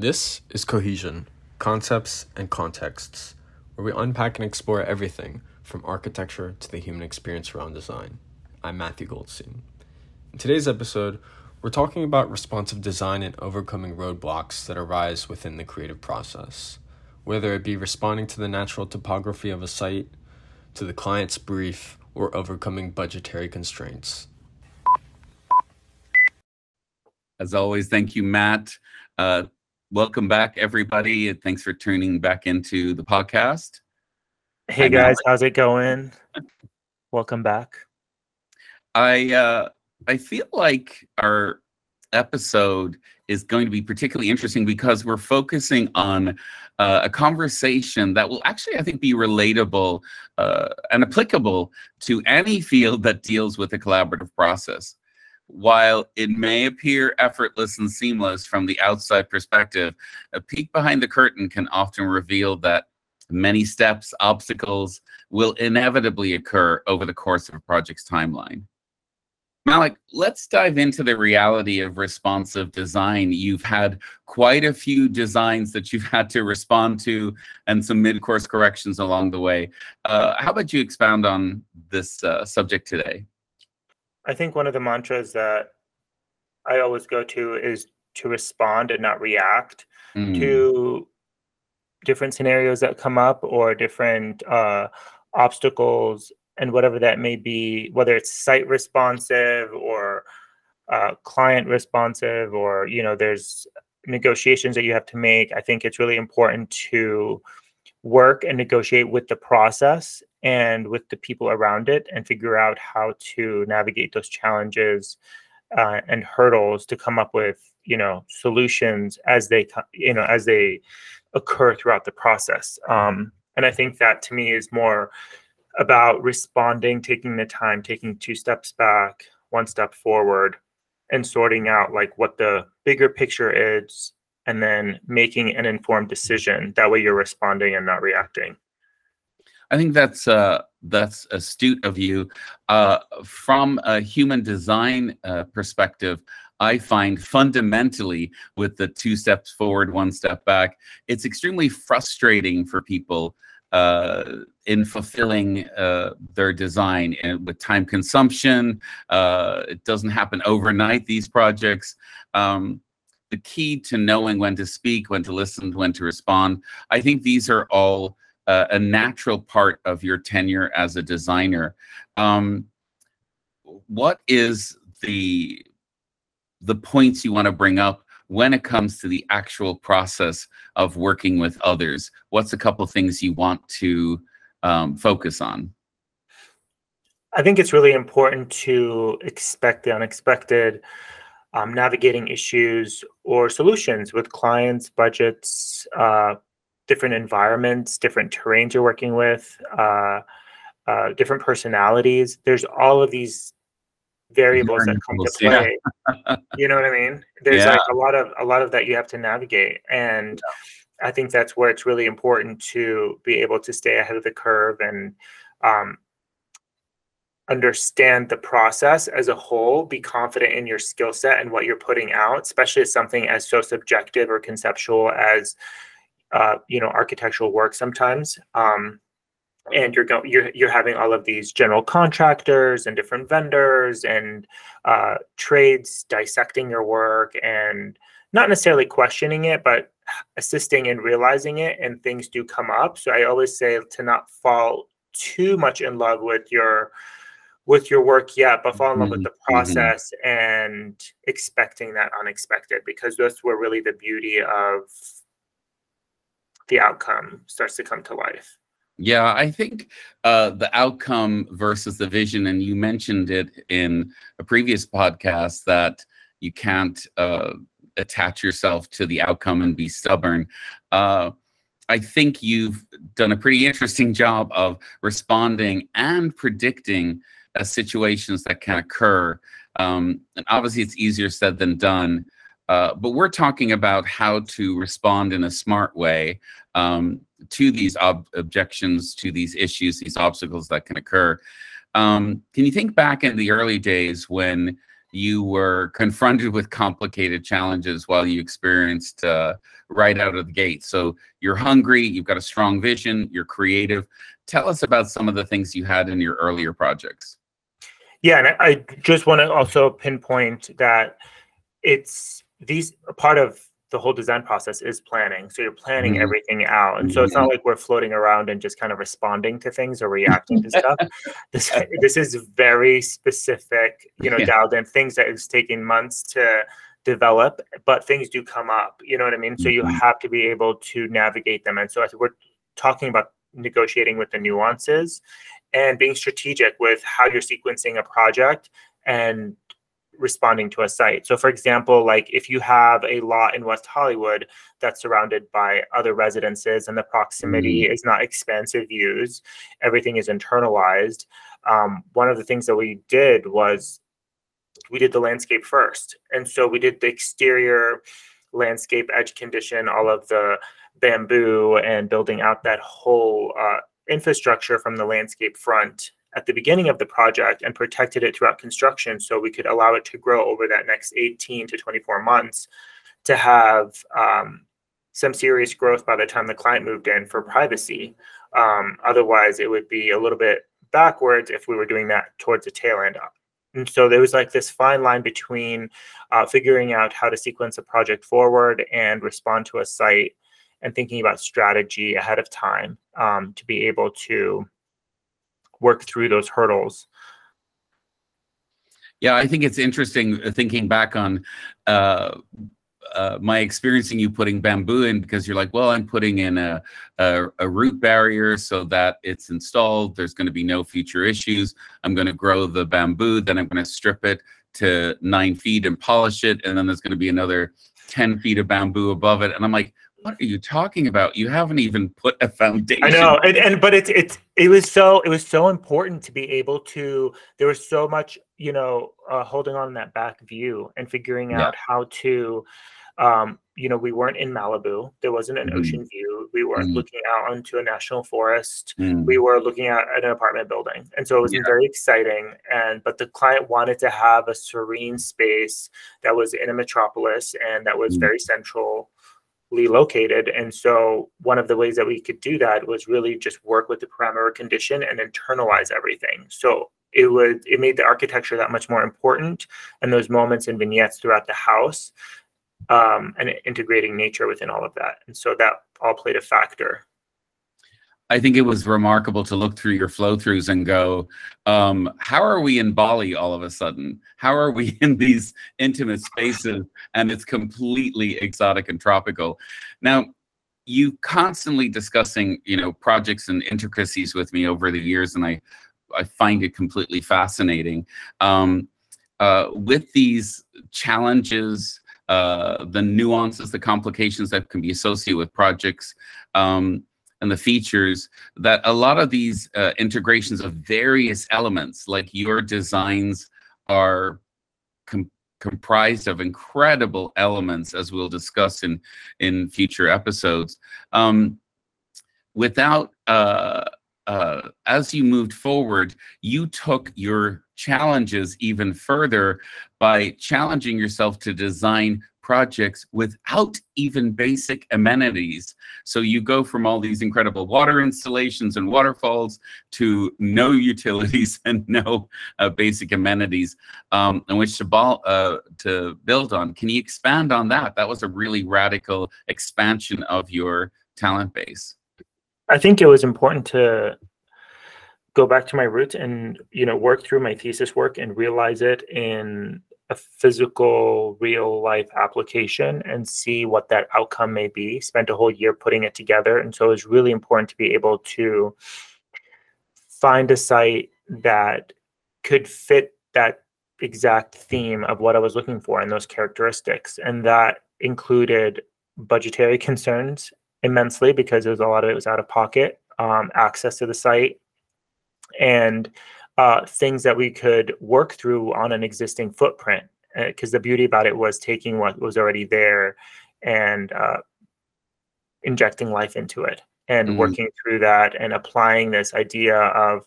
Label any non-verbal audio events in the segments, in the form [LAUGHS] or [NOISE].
This is Cohesion Concepts and Contexts, where we unpack and explore everything from architecture to the human experience around design. I'm Matthew Goldstein. In today's episode, we're talking about responsive design and overcoming roadblocks that arise within the creative process, whether it be responding to the natural topography of a site, to the client's brief, or overcoming budgetary constraints. As always, thank you, Matt. Uh, welcome back, everybody. and Thanks for tuning back into the podcast. Hey I'm guys, Alex. how's it going? Welcome back. I uh, I feel like our episode is going to be particularly interesting because we're focusing on uh, a conversation that will actually, I think, be relatable uh, and applicable to any field that deals with a collaborative process. While it may appear effortless and seamless from the outside perspective, a peek behind the curtain can often reveal that many steps, obstacles will inevitably occur over the course of a project's timeline. Malek, let's dive into the reality of responsive design. You've had quite a few designs that you've had to respond to and some mid course corrections along the way. Uh, how about you expound on this uh, subject today? I think one of the mantras that I always go to is to respond and not react Mm, to different scenarios that come up or different uh, obstacles and whatever that may be, whether it's site responsive or uh, client responsive, or you know, there's negotiations that you have to make. I think it's really important to work and negotiate with the process and with the people around it and figure out how to navigate those challenges uh, and hurdles to come up with you know solutions as they you know as they occur throughout the process. Um, and i think that to me is more about responding taking the time taking two steps back one step forward and sorting out like what the bigger picture is and then making an informed decision that way you're responding and not reacting I think that's uh, that's astute of you. Uh, from a human design uh, perspective, I find fundamentally with the two steps forward, one step back, it's extremely frustrating for people uh, in fulfilling uh, their design and with time consumption. Uh, it doesn't happen overnight, these projects. Um, the key to knowing when to speak, when to listen, when to respond, I think these are all uh, a natural part of your tenure as a designer. Um, what is the the points you want to bring up when it comes to the actual process of working with others? What's a couple things you want to um, focus on? I think it's really important to expect the unexpected, um, navigating issues or solutions with clients, budgets, uh, different environments, different terrains you're working with, uh, uh, different personalities. There's all of these variables that come to Variables, yeah. play. [LAUGHS] you know what I mean? There's Yeah. like a lot of a lot of that you have to navigate, and I think that's where it's really important to be able to stay ahead of the curve and um, understand the process as a whole, be confident in your skill set and what you're putting out, especially something as so subjective or conceptual as uh, you know architectural work sometimes. Um, and you're going you're you're having all of these general contractors and different vendors and uh, trades dissecting your work and not necessarily questioning it, but assisting in realizing it. And things do come up. So I always say to not fall too much in love with your with your work yet, but fall in love with the Mhm, mhm. process and expecting that unexpected because that's where really the beauty of the outcome starts to come to life. Yeah, I think uh, the outcome versus the vision, and you mentioned it in a previous podcast that you can't uh, attach yourself to the outcome and be stubborn. Uh, I think you've done a pretty interesting job of responding and predicting uh, situations that can occur. Um, and obviously, it's easier said than done. Uh, but we're talking about how to respond in a smart way um, to these ob- objections, to these issues, these obstacles that can occur. Um, can you think back in the early days when you were confronted with complicated challenges while you experienced uh, right out of the gate. So you're hungry, you've got a strong vision, you're creative. Tell us about some of the things you had in your earlier projects. Yeah, and I just want to also pinpoint that it's these part of the whole design process is planning. So you're planning mm-hmm. everything out. And so it's not mm-hmm. like we're floating around and just kind of responding to things or reacting to stuff. [LAUGHS] This this is very specific, you know, yeah. dialed in things that is taking months to develop, but things do come up. You know what I mean? So mm-hmm. you have to be able to navigate them. And so I think we're talking about negotiating with the nuances and being strategic with how you're sequencing a project and responding to a site. So, for example, like if you have a lot in West Hollywood that's surrounded by other residences and the proximity mm. is not expansive views, everything is internalized. Um, one of the things that we did was we did the landscape first. And so we did the exterior landscape edge condition, all of the bamboo, and building out that whole uh, infrastructure from the landscape front at the beginning of the project and protected it throughout construction so we could allow it to grow over that next 18 to 24 months to have um, some serious growth by the time the client moved in for privacy. Um, otherwise, it would be a little bit backwards if we were doing that towards the tail end. And so there was like this fine line between uh, figuring out how to sequence a project forward and respond to a site and thinking about strategy ahead of time um, to be able to work through those hurdles. Yeah, I think it's interesting uh, thinking back on uh, uh, my experiencing you putting bamboo in because you're like, well, I'm putting in a, a, a root barrier so that it's installed. There's going to be no future issues. I'm going to grow the bamboo, then I'm going to strip it to nine feet and polish it, and then there's going to be another 10 feet of bamboo above it. And I'm like, what are you talking about? You haven't even put a foundation. I know, and, and but it's it's it was so it was so important to be able to. There was so much, you know, uh, holding on that back view and figuring out yeah. how to. Um, you know, we weren't in Malibu. There wasn't an mm. ocean view. We weren't mm. looking out onto a national forest. Mm. We were looking at, at, an apartment building, and so it was yeah. very exciting. And but the client wanted to have a serene space that was in a metropolis and that was mm. very central located. And so one of the ways that we could do that was really just work with the parameter condition and internalize everything. So it would it made the architecture that much more important and those moments and vignettes throughout the house um, and integrating nature within all of that. And so that all played a factor. I think it was remarkable to look through your flow throughs and go, um, how are we in Bali all of a sudden? How are we [LAUGHS] in these intimate spaces and it's completely exotic and tropical? Now, you constantly discussing, you know, projects and intricacies with me over the years, and I, I find it completely fascinating. Um, uh, with these challenges, uh, the nuances, the complications that can be associated with projects, um, and the features that a lot of these uh, integrations of various elements, like your designs, are com comprised of incredible elements, as we'll discuss in in future episodes. Um, without uh, uh, as you moved forward, you took your challenges even further by challenging yourself to design projects without even basic amenities. So you go from all these incredible water installations and waterfalls to no [LAUGHS] utilities and no uh, basic amenities um, in which to, ball, uh, to build on. Can you expand on that? That was a really radical expansion of your talent base. I think it was important to go back to my roots and you know work through my thesis work and realize it in a physical real life application and see what that outcome may be. Spent a whole year putting it together and so it was really important to be able to find a site that could fit that exact theme of what i was looking for and those characteristics. And that included budgetary [LAUGHS] concerns immensely because there was a lot of it was out of pocket um, access to the site. And uh, things that we could work through on an existing footprint. Because uh, the beauty about it was taking what was already there and uh, injecting life into it and mm-hmm. working through that and applying this idea of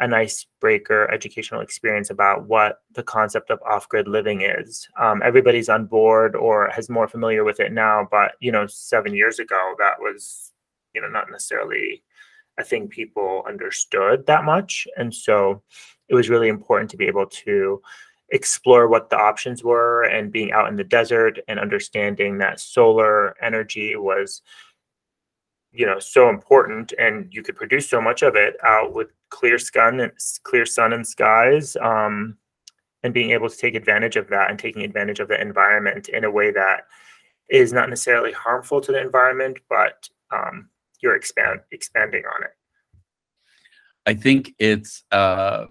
an icebreaker educational experience about what the concept of off-grid living is. Um, everybody's on board or has more familiar with it now, but you know, seven years ago, that was you know not necessarily a thing people understood that much, and so it was really important to be able to explore what the options were and being out in the desert and understanding that solar energy was you know so important and you could produce so much of it out with clear sun and clear sun and skies um, and being able to take advantage of that and taking advantage of the environment in a way that is not necessarily harmful to the environment but um, you're expand expanding on it i think it's uh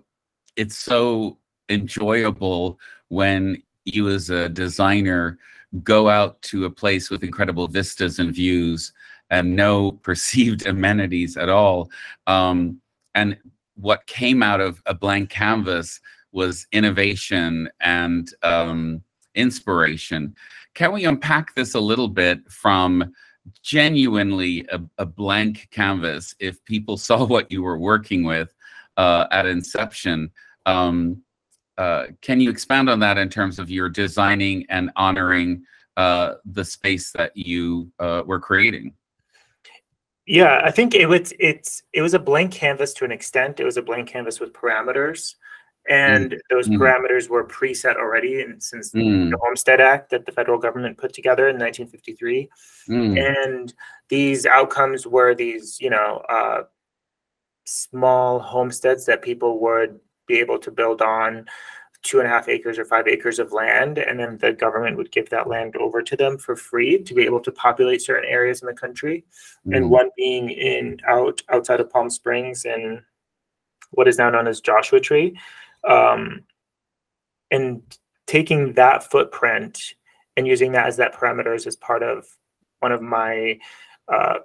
it's so enjoyable when you as a designer go out to a place with incredible vistas and views and no [LAUGHS] perceived amenities at all. Um, and what came out of a blank canvas was innovation and um, inspiration. Can we unpack this a little bit from genuinely a, a, blank canvas? If people [LAUGHS] saw what you were working with uh, at inception, um, uh, can you expand on that in terms of your designing and honoring uh, the space that you uh, were creating? Yeah, I think it was it's it was a blank canvas to an extent. It was a blank canvas with parameters, and mm. those mm. parameters were preset already and since mm. the Homestead Act that the federal government put together in 1953. Mm. And these outcomes were these, you know, uh, small homesteads that people would be able to build on two and a half acres or five acres of land, and then the government would give that land over to them for free to be able to populate certain areas in the country. Mm. And one being in out outside of Palm Springs and what is now known as Joshua Tree, um, and taking that footprint and using that as that parameters as part of one of my uh,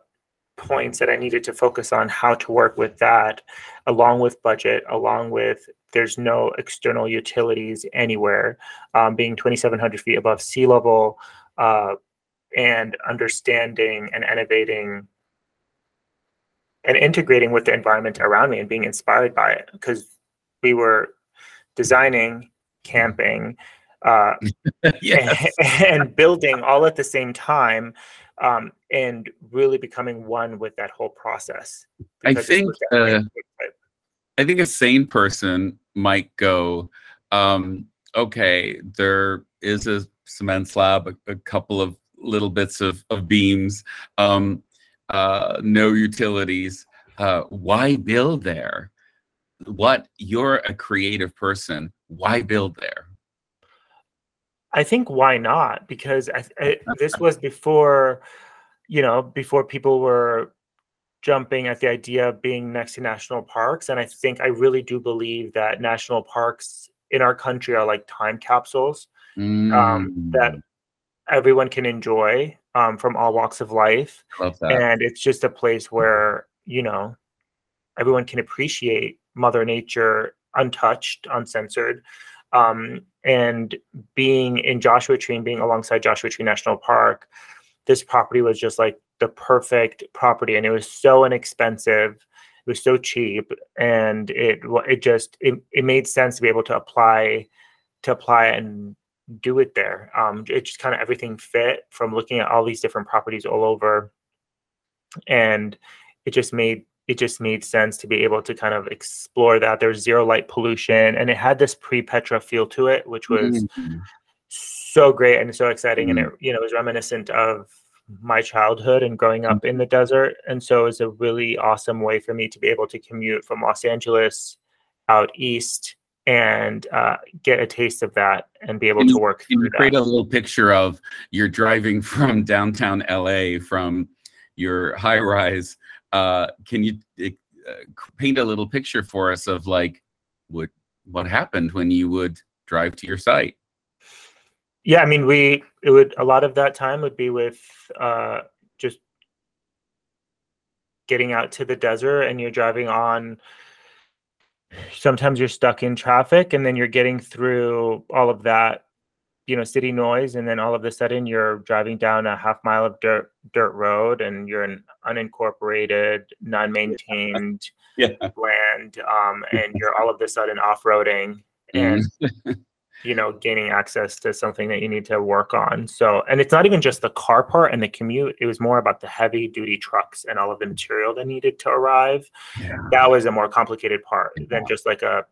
points that I needed to focus on how to work with that, along with budget, along with there's no external utilities anywhere, um, being 2,700 feet above sea level, uh, and understanding and innovating and integrating with the environment around me and being inspired by it. Because we were designing, camping, uh, [LAUGHS] yes. and, and building all at the same time um, and really becoming one with that whole process. I think uh, I think a sane person might go, um, okay, there is a cement slab, a, a couple of little bits of, of beams, um, uh, no utilities. Uh, why build there? What you're a creative person. Why build there? I think why not? Because I, I, this [LAUGHS] was before, you know, before people were jumping at the idea of being next to national parks. And I think I really do believe that national parks in our country are like time capsules mm. um, that mm. everyone can enjoy um, from all walks of life. And it's just a place where, you know, everyone can appreciate Mother Nature untouched, uncensored. Um, and being in Joshua Tree and being alongside Joshua Tree National Park, this property was just like the perfect property, and it was so inexpensive. It was so cheap, and it it just it, it made sense to be able to apply to apply and do it there. Um, it just kind of everything fit from looking at all these different properties all over, and it just made it just made sense to be able to kind of explore that. There's zero light pollution, and it had this pre-Petra feel to it, which was mm-hmm. so great and so exciting, mm-hmm. and it you know was reminiscent of my childhood and growing up in the desert, and so it was a really awesome way for me to be able to commute from Los Angeles out east and uh, get a taste of that and be able to work. Can you create a little picture of you're driving [LAUGHS] from downtown LA from your high rise uh, can you uh, paint a little picture for us of like what what happened when you would drive to your site? Yeah, I mean, we it would a lot of that time would be with uh, just getting out to the desert, and you're driving on. Sometimes you're stuck in traffic, and then you're getting through all of that you know city noise and then all of a sudden you're driving down a half mile of dirt dirt road and you're an unincorporated non-maintained [LAUGHS] Yeah. land, um, and you're all of a sudden off roading and [LAUGHS] you know gaining access to something that you need to work on. So, and it's not even just the car part and the commute; it was more about the heavy duty trucks and all of the material that needed to arrive. Yeah. That was a more complicated part than just like a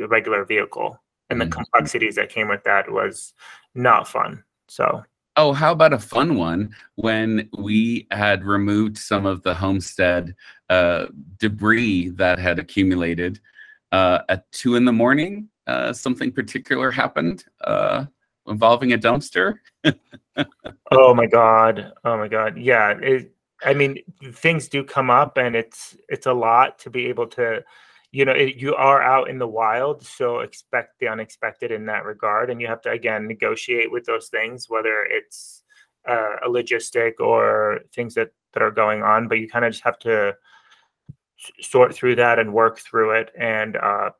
regular vehicle, and the Mhm. complexities that came with that was not fun. So. Oh, how about a fun one when we had removed some of the homestead uh, debris that had accumulated uh, at two in the morning? Uh, something particular happened uh, involving a dumpster. [LAUGHS] Oh my god. Oh my god. Yeah. It, I mean, things do come up, and it's it's a lot to be able to, you know, it, you are out in the wild, so expect the unexpected in that regard, and you have to again negotiate with those things, whether it's uh, a logistic or things that that are going on. But you kind of just have to sort through that and work through it, and uh,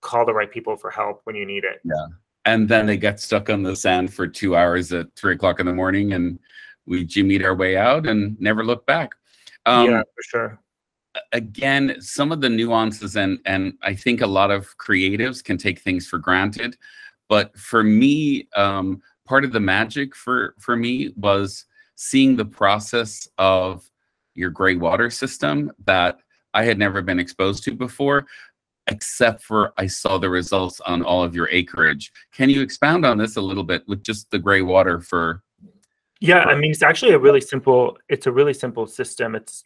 call the right people for help when you need it. Yeah. And then they get stuck on the sand for two hours at three o'clock in the morning, and we jimmied our way out and never looked back. Um, yeah, for sure. Again some of the nuances and and i think a lot of creatives can take things for granted but for me um part of the magic for for me was seeing the process of your gray water system that i had never been exposed to before except for i saw the results on all of your acreage can you expound on this a little bit with just the gray water for Yeah, I mean, it's actually a really simple. It's a really simple system. It's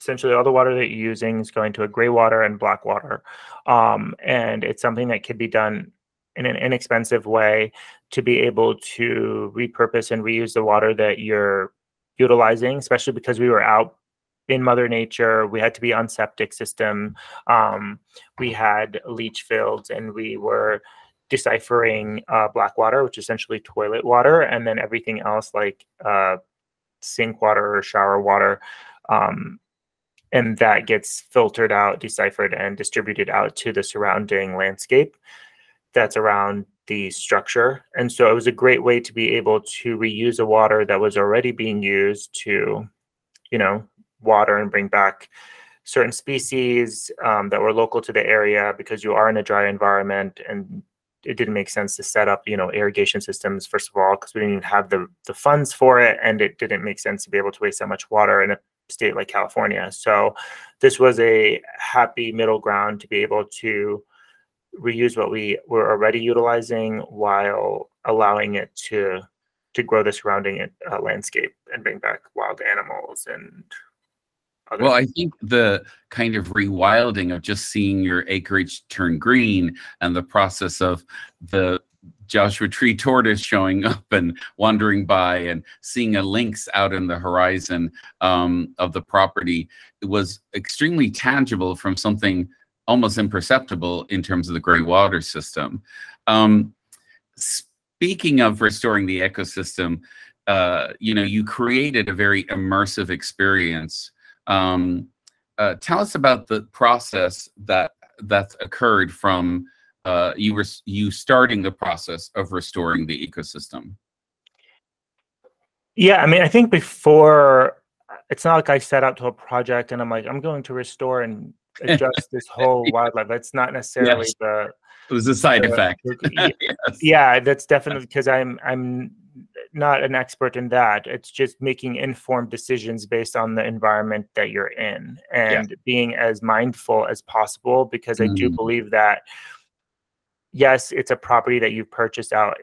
essentially all the water that you're using is going to a gray water and black water, um, and it's something that can be done in an inexpensive way to be able to repurpose and reuse the water that you're utilizing. Especially because we were out in Mother Nature, we had to be on septic system. Um, we had leach fields, and we were deciphering uh, black water, which is essentially toilet water, and then everything else like uh, sink water or shower water. Um, and that gets filtered out, deciphered, and distributed out to the surrounding landscape that's around the structure. And so it was a great way to be able to reuse the water that was already being used to, you know, water and bring back certain species um, that were local to the area because you are in a dry environment and it didn't make sense to set up you know irrigation systems first of all because we didn't even have the the funds for it and it didn't make sense to be able to waste that much water in a state like california. So this was a happy middle ground to be able to reuse what we were already utilizing while allowing it to to grow the surrounding uh, landscape and bring back wild animals and other Well, I think the kind of rewilding of just seeing your acreage turn green and the process of the Joshua Tree tortoise showing [LAUGHS] up and wandering by and seeing a lynx out in the horizon um, of the property it was extremely tangible from something almost imperceptible in terms of the gray water system. Um, speaking of restoring the ecosystem, uh, you know, you created a very immersive experience um, uh, tell us about the process that that occurred from uh, you were you starting the process of restoring the ecosystem. Yeah, I mean, I think before it's not like I set out to a project and I'm like, I'm going to restore and adjust this [LAUGHS] whole wildlife. That's not necessarily Yes. the It was a side the- effect. the- [LAUGHS] Yes. yeah, that's definitely because I'm I'm not an expert in that. It's just making informed decisions based on the environment that you're in and being as mindful as possible because I do Mm. believe that yes, it's a property that you've purchased out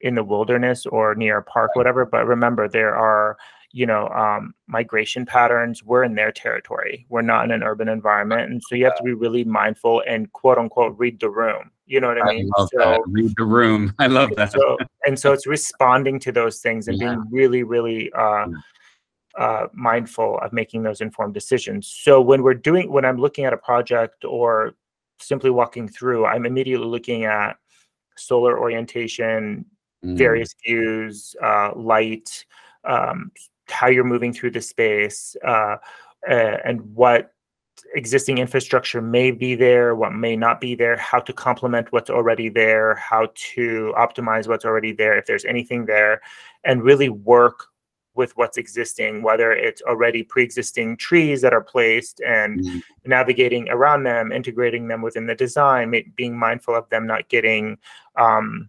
in the wilderness or near a park, whatever. But remember, there are you know um, migration patterns. We're in their territory. We're not in an urban environment, and so you have to be really mindful and quote unquote read the room. You know what I I mean? love that. Read the room. I love that. so and so it's responding to those things and Yeah. being really really uh, uh, mindful of making those informed decisions so when we're doing when i'm looking at a project or simply walking through i'm immediately looking at solar orientation Mm. various views uh, light um, how you're moving through the space uh, uh, and what existing infrastructure may be there, what may not be there, how to complement what's already there, how to optimize what's already there, if there's anything there, and really work with what's existing, whether it's already pre-existing trees that are placed and mm-hmm. navigating around them, integrating them within the design, being mindful of them not getting um,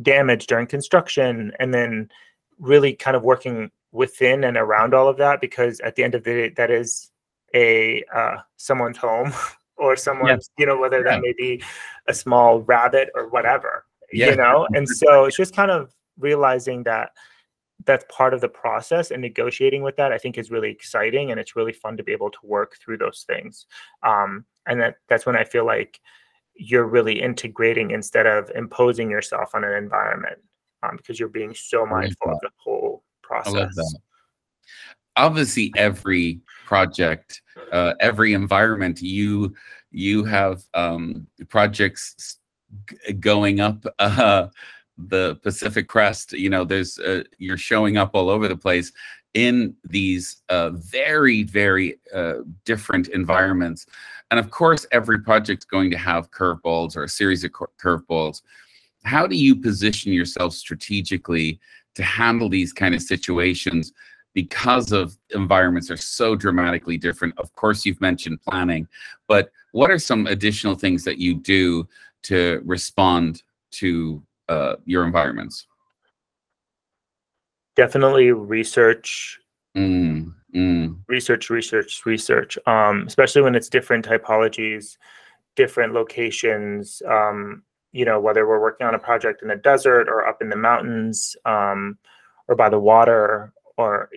damaged during construction, and then really kind of working within and around all of that because at the end of the day, that is a uh, someone's home [LAUGHS] or someone's, yeah. you know, whether that may be a small rabbit or whatever, yeah. you know, and so it's just kind of realizing that that's part of the process and negotiating with that i think is really exciting and it's really fun to be able to work through those things. Um, and that that's when i feel like you're really integrating instead of imposing yourself on an environment um, because you're being so mindful of the whole process. obviously every project uh, every environment you you have um, projects going up [LAUGHS] uh, the Pacific Crest. You know, there's uh, you're showing up all over the place in these uh, very very uh, different environments, and of course, every project's going to have curveballs or a series of curveballs. How do you position yourself strategically to handle these kind of situations? because of environments are so dramatically different. Of course, you've mentioned planning, but what are some additional things that you do to respond to uh, your environments? Definitely research. Mm, mm. Research, research, research. Um, especially when it's different typologies, different locations. Um, you know, whether we're working on a project in the desert or up in the mountains, um, or by the water, or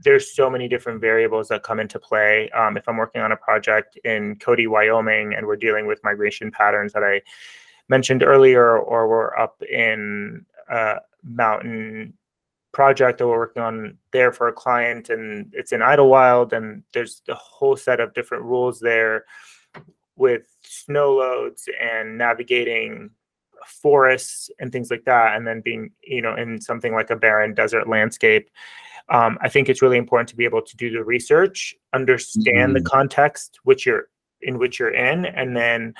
there's so many different variables that come into play. Um, if I'm working on a project in Cody, Wyoming, and we're dealing with migration patterns that I mentioned earlier, or we're up in a mountain project that we're working on there for a client and it's in Idyllwild and there's a whole set of different rules there with snow loads and navigating forests and things like that and then being you know in something like a barren desert landscape um, i think it's really important to be able to do the research understand mm-hmm. the context which you're in which you're in and then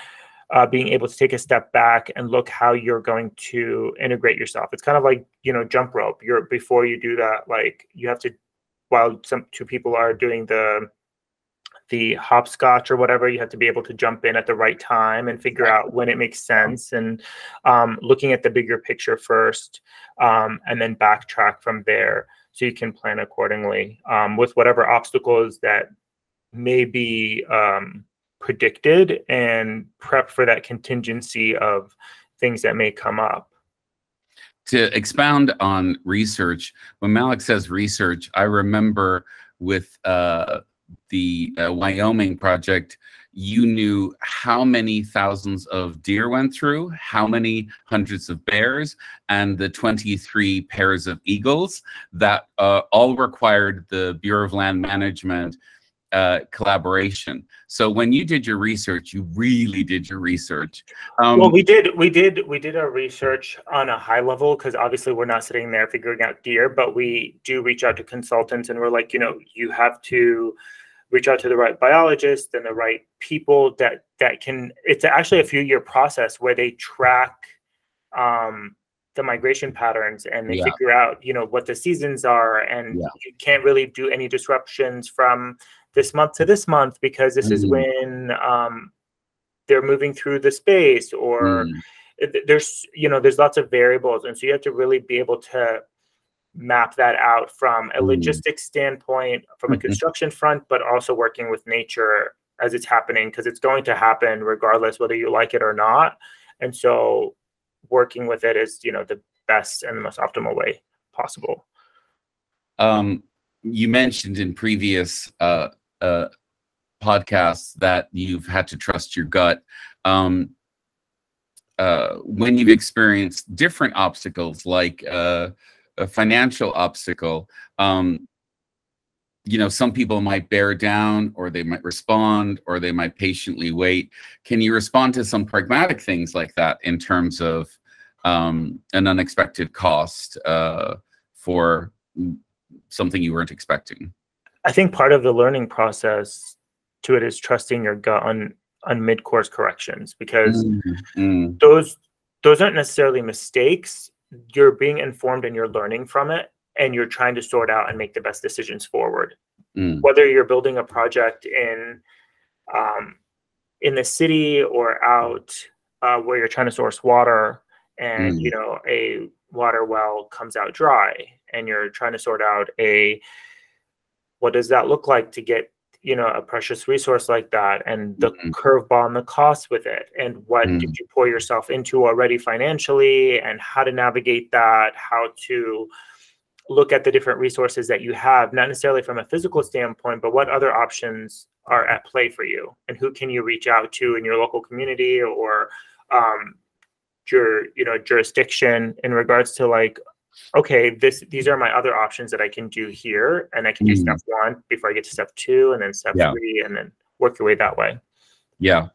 uh, being able to take a step back and look how you're going to integrate yourself. It's kind of like you know jump rope. You're before you do that, like you have to. While some two people are doing the the hopscotch or whatever, you have to be able to jump in at the right time and figure out when it makes sense and um, looking at the bigger picture first, um, and then backtrack from there so you can plan accordingly um, with whatever obstacles that may be um, predicted and prep for that contingency of things that may come up. To expound on research, when Malek says research, I remember with uh, the uh, Wyoming project, you knew how many thousands of deer went through, how many hundreds of bears, and the 23 pairs of eagles that uh, all required the Bureau of Land Management uh, collaboration. So when you did your research, you really did your research. Um, well, we did, we did, we did our research on a high level because obviously we're not sitting there figuring out deer, but we do reach out to consultants and we're like, you know, you have to reach out to the right biologist and the right people that that can. It's actually a few year process where they track. Um, the migration patterns and they yeah. figure out you know what the seasons are and yeah. you can't really do any disruptions from this month to this month because this mm. is when um, they're moving through the space or mm. there's you know there's lots of variables and so you have to really be able to map that out from a mm. logistics standpoint from a mm-hmm. construction front but also working with nature as it's happening because it's going to happen regardless whether you like it or not and so working with it is you know the best and the most optimal way possible um, you mentioned in previous uh, uh, podcasts that you've had to trust your gut. Um, uh, when you've experienced different obstacles, like uh, a financial obstacle, um, you know, some people might bear down, or they might respond, or they might patiently wait. Can you respond to some pragmatic things like that in terms of um, an unexpected cost uh, for something you weren't expecting? I think part of the learning process to it is trusting your gut on on mid course corrections because mm-hmm. those those aren't necessarily mistakes. You're being informed and you're learning from it. And you're trying to sort out and make the best decisions forward. Mm. Whether you're building a project in um, in the city or out uh, where you're trying to source water, and Mm. you know a water well comes out dry, and you're trying to sort out a what does that look like to get you know a precious resource like that and the Mhm. curveball and the cost with it and what Mm. did you pour yourself into already financially and how to navigate that how to look at the different resources that you have not necessarily from a physical standpoint but what other options are at play for you and who can you reach out to in your local community or um, your you know jurisdiction in regards to like okay this these are my other options that i can do here and i can do Mm. step one before i get to step two and then step Yeah. three and then work your way that way Yeah,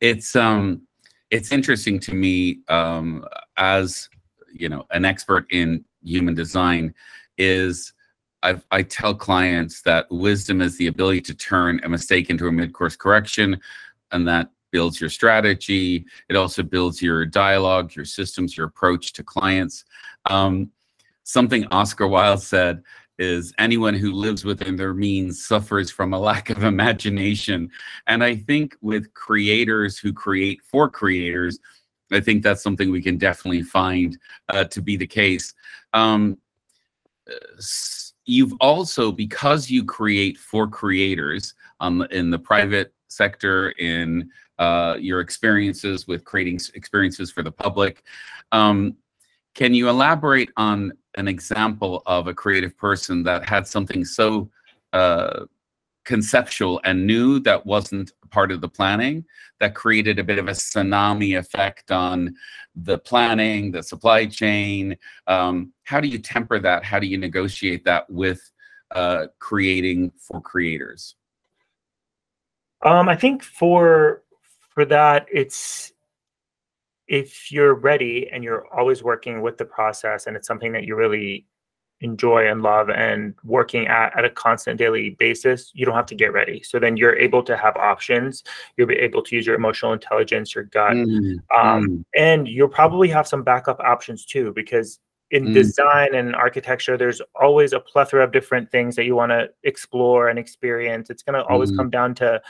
it's um, it's interesting to me um, as you know an expert in human design is I, I tell clients that wisdom is the ability to turn a mistake into a mid-course correction, and that builds your strategy. It also builds your dialogue, your systems, your approach to clients. Um, something Oscar Wilde said is anyone who lives within their means suffers from a lack of [LAUGHS] imagination. And I think with creators who create for creators, I think that's something we can definitely find uh, to be the case. Um, you've also, because you create for creators um, in the private sector, in uh, your experiences with creating experiences for the public, um, can you elaborate on an example of a creative person that had something so uh, conceptual and new that wasn't part of the planning that created a bit of a tsunami effect on the planning, the supply chain? Um, how do you temper that? How do you negotiate that with uh, creating for creators? um i think for for that it's if you're ready and you're always working with the process and it's something that you really enjoy and love and working at at a constant daily basis you don't have to get ready. So then you're able to have options. You'll be able to use your emotional intelligence your gut Mm, um, mm, and you'll probably have some backup options too because in Mm. design and architecture there's always a plethora of different things that you want to explore and experience. It's going to always Mhm. come down to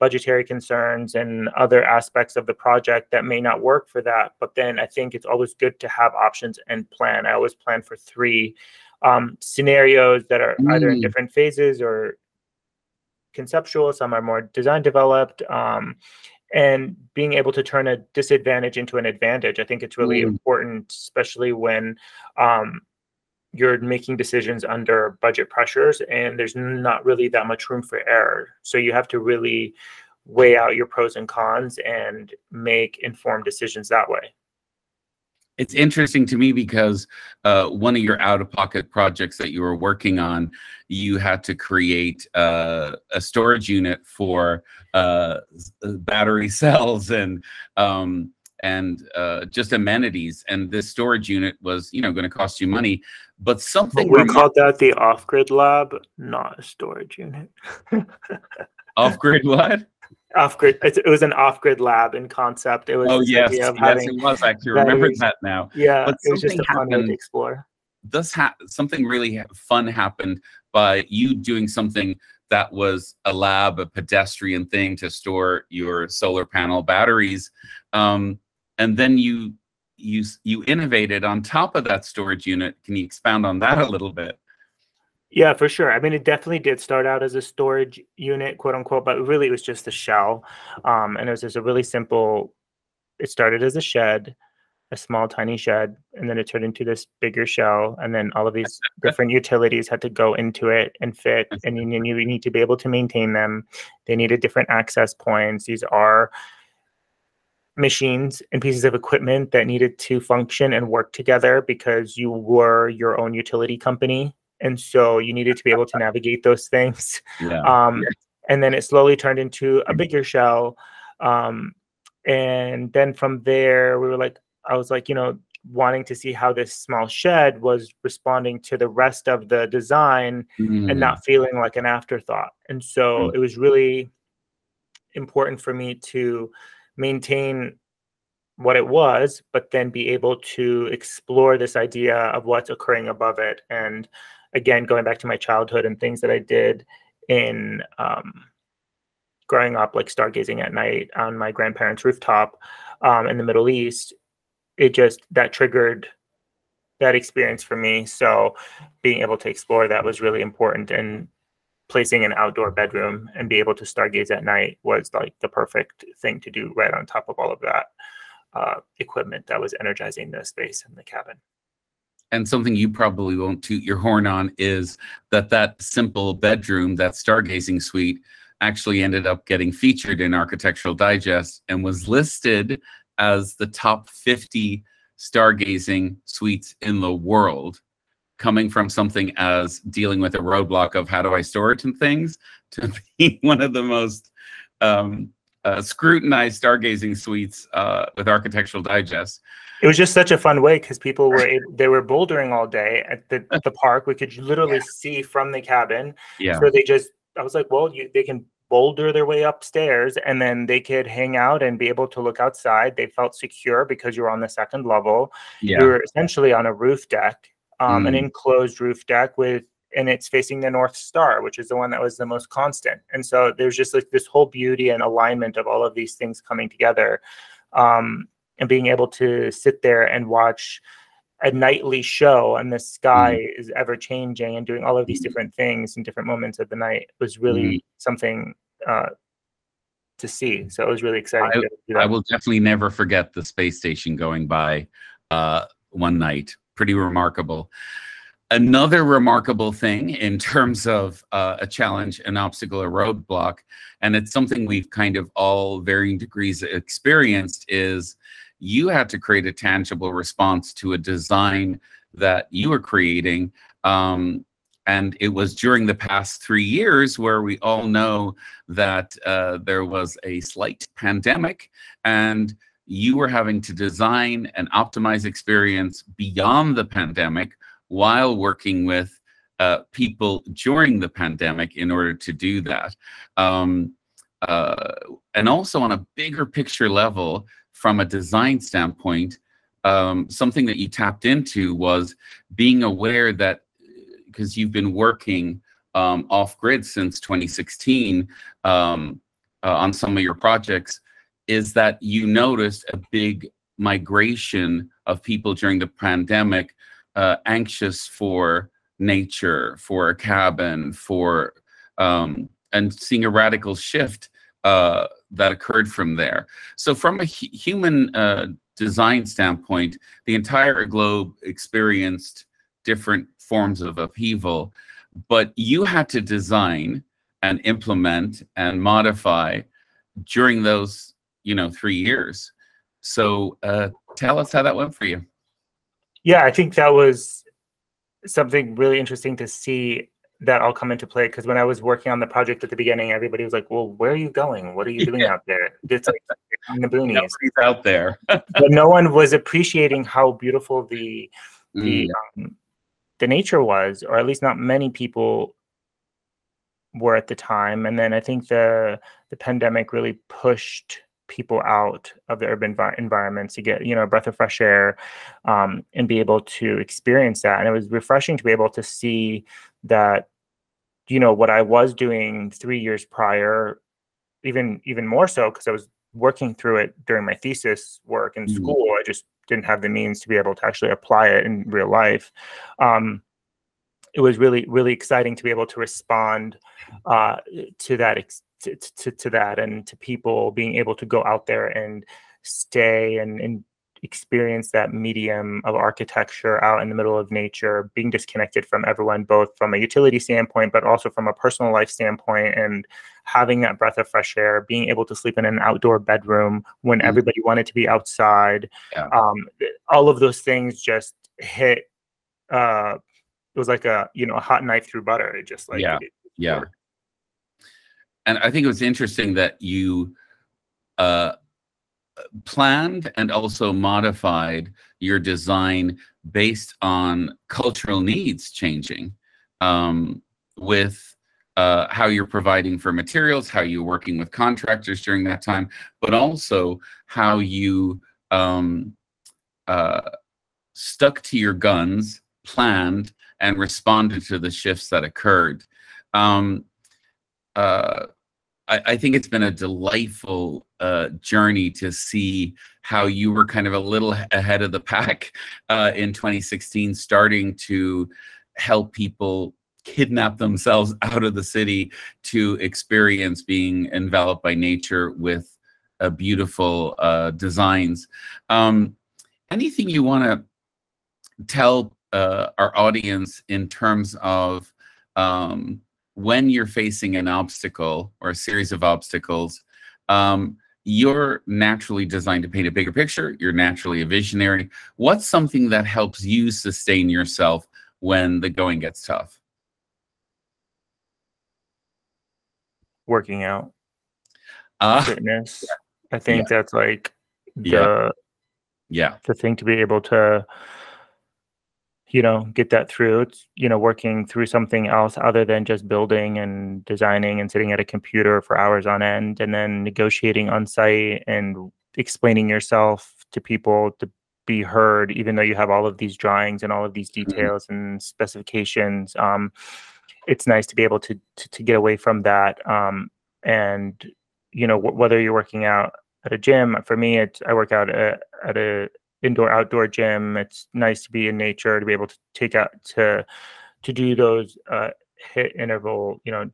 budgetary concerns and other aspects of the project that may not work for that. But then i think it's always good to have options and plan. I always plan for three um, scenarios that are either in Mm. different phases or conceptual some are more design developed um, and being able to turn a disadvantage into an advantage i think it's really Mm. important especially when um, you're making decisions under budget pressures and there's not really that much room for error so you have to really weigh out your pros and cons and make informed decisions that way It's interesting to me because uh, one of your out of pocket projects that you were working on, you had to create uh, a storage unit for uh, uh, battery [LAUGHS] cells and um, and uh, just amenities. And this storage unit was, you know, going to cost you money. But something we called that the off-grid lab not a storage unit [LAUGHS] off grid what? Off-grid it was an off-grid lab in concept it was Oh yes, yes, having it was actually. Remember that now. yeah But it was just a fun way to explore does ha- something really fun happened by you doing something that was a lab, a pedestrian thing to store your solar panel batteries, um, and then you you you innovated on top of that storage unit. Can you expound on that a little bit? Yeah, for sure. I mean, it definitely did start out as a storage unit, quote unquote, but really it was just a shell. Um, and it was just a really simple, it started as a shed, a small, tiny shed, and then it turned into this bigger shell. And then all of these different utilities had to go into it and fit. [LAUGHS] And you, you need to be able to maintain them. They needed different access points. These are machines and pieces of equipment that needed to function and work together because you were your own utility company and so you needed to be able to navigate those things Yeah. um, and then it slowly turned into a bigger shell um, and then from there we were like i was like you know wanting to see how this small shed was responding to the rest of the design Mm, and not feeling like an afterthought and so Mm. it was really important for me to maintain what it was, but then be able to explore this idea of what's occurring above it. And again, going back to my childhood and things that I did in um, growing up, like stargazing at night on my grandparents' rooftop um, in the Middle East, it just that triggered that experience for me. So being able to explore that was really important. And placing an outdoor bedroom and be able to stargaze at night was like the perfect thing to do right on top of all of that uh, equipment that was energizing the space in the cabin. And something you probably won't toot your horn on is that that simple bedroom, that stargazing suite, actually ended up getting featured in Architectural Digest and was listed as the top 50 stargazing suites in the world coming from something as dealing with a roadblock of how do I store it and things to [LAUGHS] be one of the most um, uh, scrutinized stargazing suites uh, with Architectural Digest. It was just such a fun way because people were [LAUGHS] able, they were bouldering all day at the, [LAUGHS] the park. We could literally yeah. see from the cabin. Yeah. So they just I was like, well, you, they can boulder their way upstairs and then they could hang out and be able to look outside. They felt secure because you were on the second level. Yeah. You were essentially on a roof deck, um, mm. an enclosed roof deck with and it's facing the North Star, which is the one that was the most constant. And so there's just like this whole beauty and alignment of all of these things coming together. Um, and being able to sit there and watch a nightly show and the sky mm. is ever changing and doing all of these mm-hmm. different things in different moments of the night was really mm. something uh, to see. So it was really exciting. I, I, will definitely never forget the space station going by uh, one night. Pretty remarkable. Another remarkable thing in terms of uh, a challenge, an obstacle, a roadblock, and it's something we've kind of all varying degrees experienced is you had to create a tangible response to a design that you were creating. Um, and it was during the past three years where we all know that uh, there was a slight pandemic and you were having to design and optimize experience beyond the pandemic while working with uh, people during the pandemic in order to do that. Um, uh, and also on a bigger picture level, from a design standpoint, um, something that you tapped into was being aware that because you've been working um, off grid since 2016 um, uh, on some of your projects, is that you noticed a big migration of people during the pandemic uh, anxious for nature, for a cabin, for um, and seeing a radical shift uh, that occurred from there. So, from a hu human uh, design standpoint, the entire globe experienced different forms of upheaval, but you had to design and implement and modify during those, you know, three years. So, uh, tell us how that went for you. Yeah, I think that was something really interesting to see that all come into play because when I was working on the project at the beginning, everybody was like, "Well, where are you going? What are you doing [LAUGHS] yeah. out there?" It's like in the boonies. Nobody's out there, [LAUGHS] but no one was appreciating how beautiful the the mm. um, the nature was, or at least not many people were at the time. And then I think the the pandemic really pushed people out of the urban vi- environments to get you know a breath of fresh air um, and be able to experience that and it was refreshing to be able to see that you know what I was doing three years prior, even even more so because I was working through it during my thesis work in mm-hmm. school. I just didn't have the means to be able to actually apply it in real life. Um, it was really really exciting to be able to respond uh, to that ex- to, to, to that and to people being able to go out there and stay and, and experience that medium of architecture out in the middle of nature, being disconnected from everyone, both from a utility standpoint, but also from a personal life standpoint, and having that breath of fresh air, being able to sleep in an outdoor bedroom when mm-hmm. everybody wanted to be outside. Yeah. Um, all of those things just hit. Uh, it was like a you know a hot knife through butter. It just like yeah, it, yeah. And I think it was interesting that you uh, planned and also modified your design based on cultural needs changing um, with uh, how you're providing for materials, how you're working with contractors during that time, but also how you um, uh, stuck to your guns, planned, and responded to the shifts that occurred. Um, uh, I, I, think it's been a delightful uh, journey to see how you were kind of a little ahead of the pack [LAUGHS] uh, in 2016, starting to help people kidnap themselves [LAUGHS] out of the city to experience being enveloped by nature with uh, beautiful uh, designs. Um, anything you want to tell uh, our audience in terms of um, when you're facing an obstacle or a series of obstacles, um, you're naturally designed to paint a bigger picture. You're naturally a visionary. What's something that helps you sustain yourself when the going gets tough? Working out, uh, fitness. [LAUGHS] I think yeah. that's like the yeah. yeah the thing to be able to you know get that through it's you know working through something else other than just building and designing and sitting at a computer for hours on end and then negotiating on site and explaining yourself to people to be heard even though you have all of these drawings and all of these mm-hmm. details mm-hmm. and specifications um, it's nice to be able to, to, to get away from that um, and you know w- whether you're working out at a gym for me it's i work out at, at a indoor outdoor gym. It's nice to be in nature to be able to take out to to do those uh, HIIT interval, you know,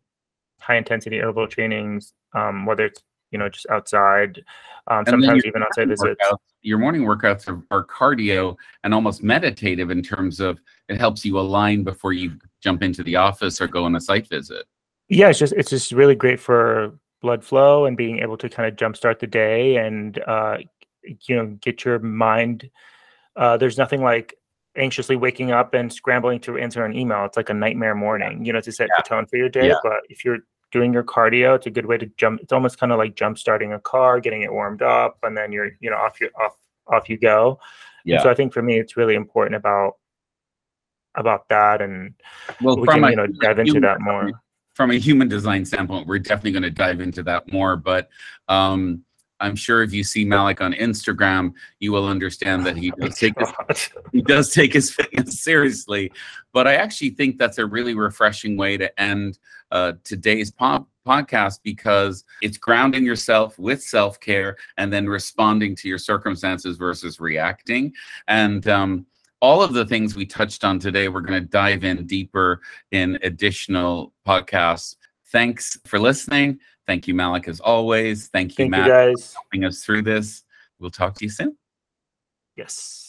high intensity interval trainings, um, whether it's you know just outside, um, sometimes even outside visits. Workouts, your morning workouts are, are cardio and almost meditative in terms of it helps you align before you jump into the office or go on a site visit. Yeah, it's just it's just really great for blood flow and being able to kind of jumpstart the day and uh, you know get your mind uh, there's nothing like anxiously waking up and scrambling to answer an email it's like a nightmare morning you know to set yeah. the tone for your day yeah. but if you're doing your cardio it's a good way to jump it's almost kind of like jump starting a car getting it warmed up and then you're you know off your off off you go yeah and so i think for me it's really important about about that and well we can a, you know dive into that more from a human design standpoint we're definitely going to dive into that more but um I'm sure if you see Malek on Instagram, you will understand that he [LAUGHS] does take his, he does take his fitness [LAUGHS] seriously. But I actually think that's a really refreshing way to end uh, today's pop podcast because it's grounding yourself with self care and then responding to your circumstances versus reacting. And um, all of the things we touched on today, we're going to dive in deeper in additional podcasts. Thanks for listening. Thank you, Malek, as always. Thank you, Thank Matt, you guys. helping us through this. We'll talk to you soon. Yes.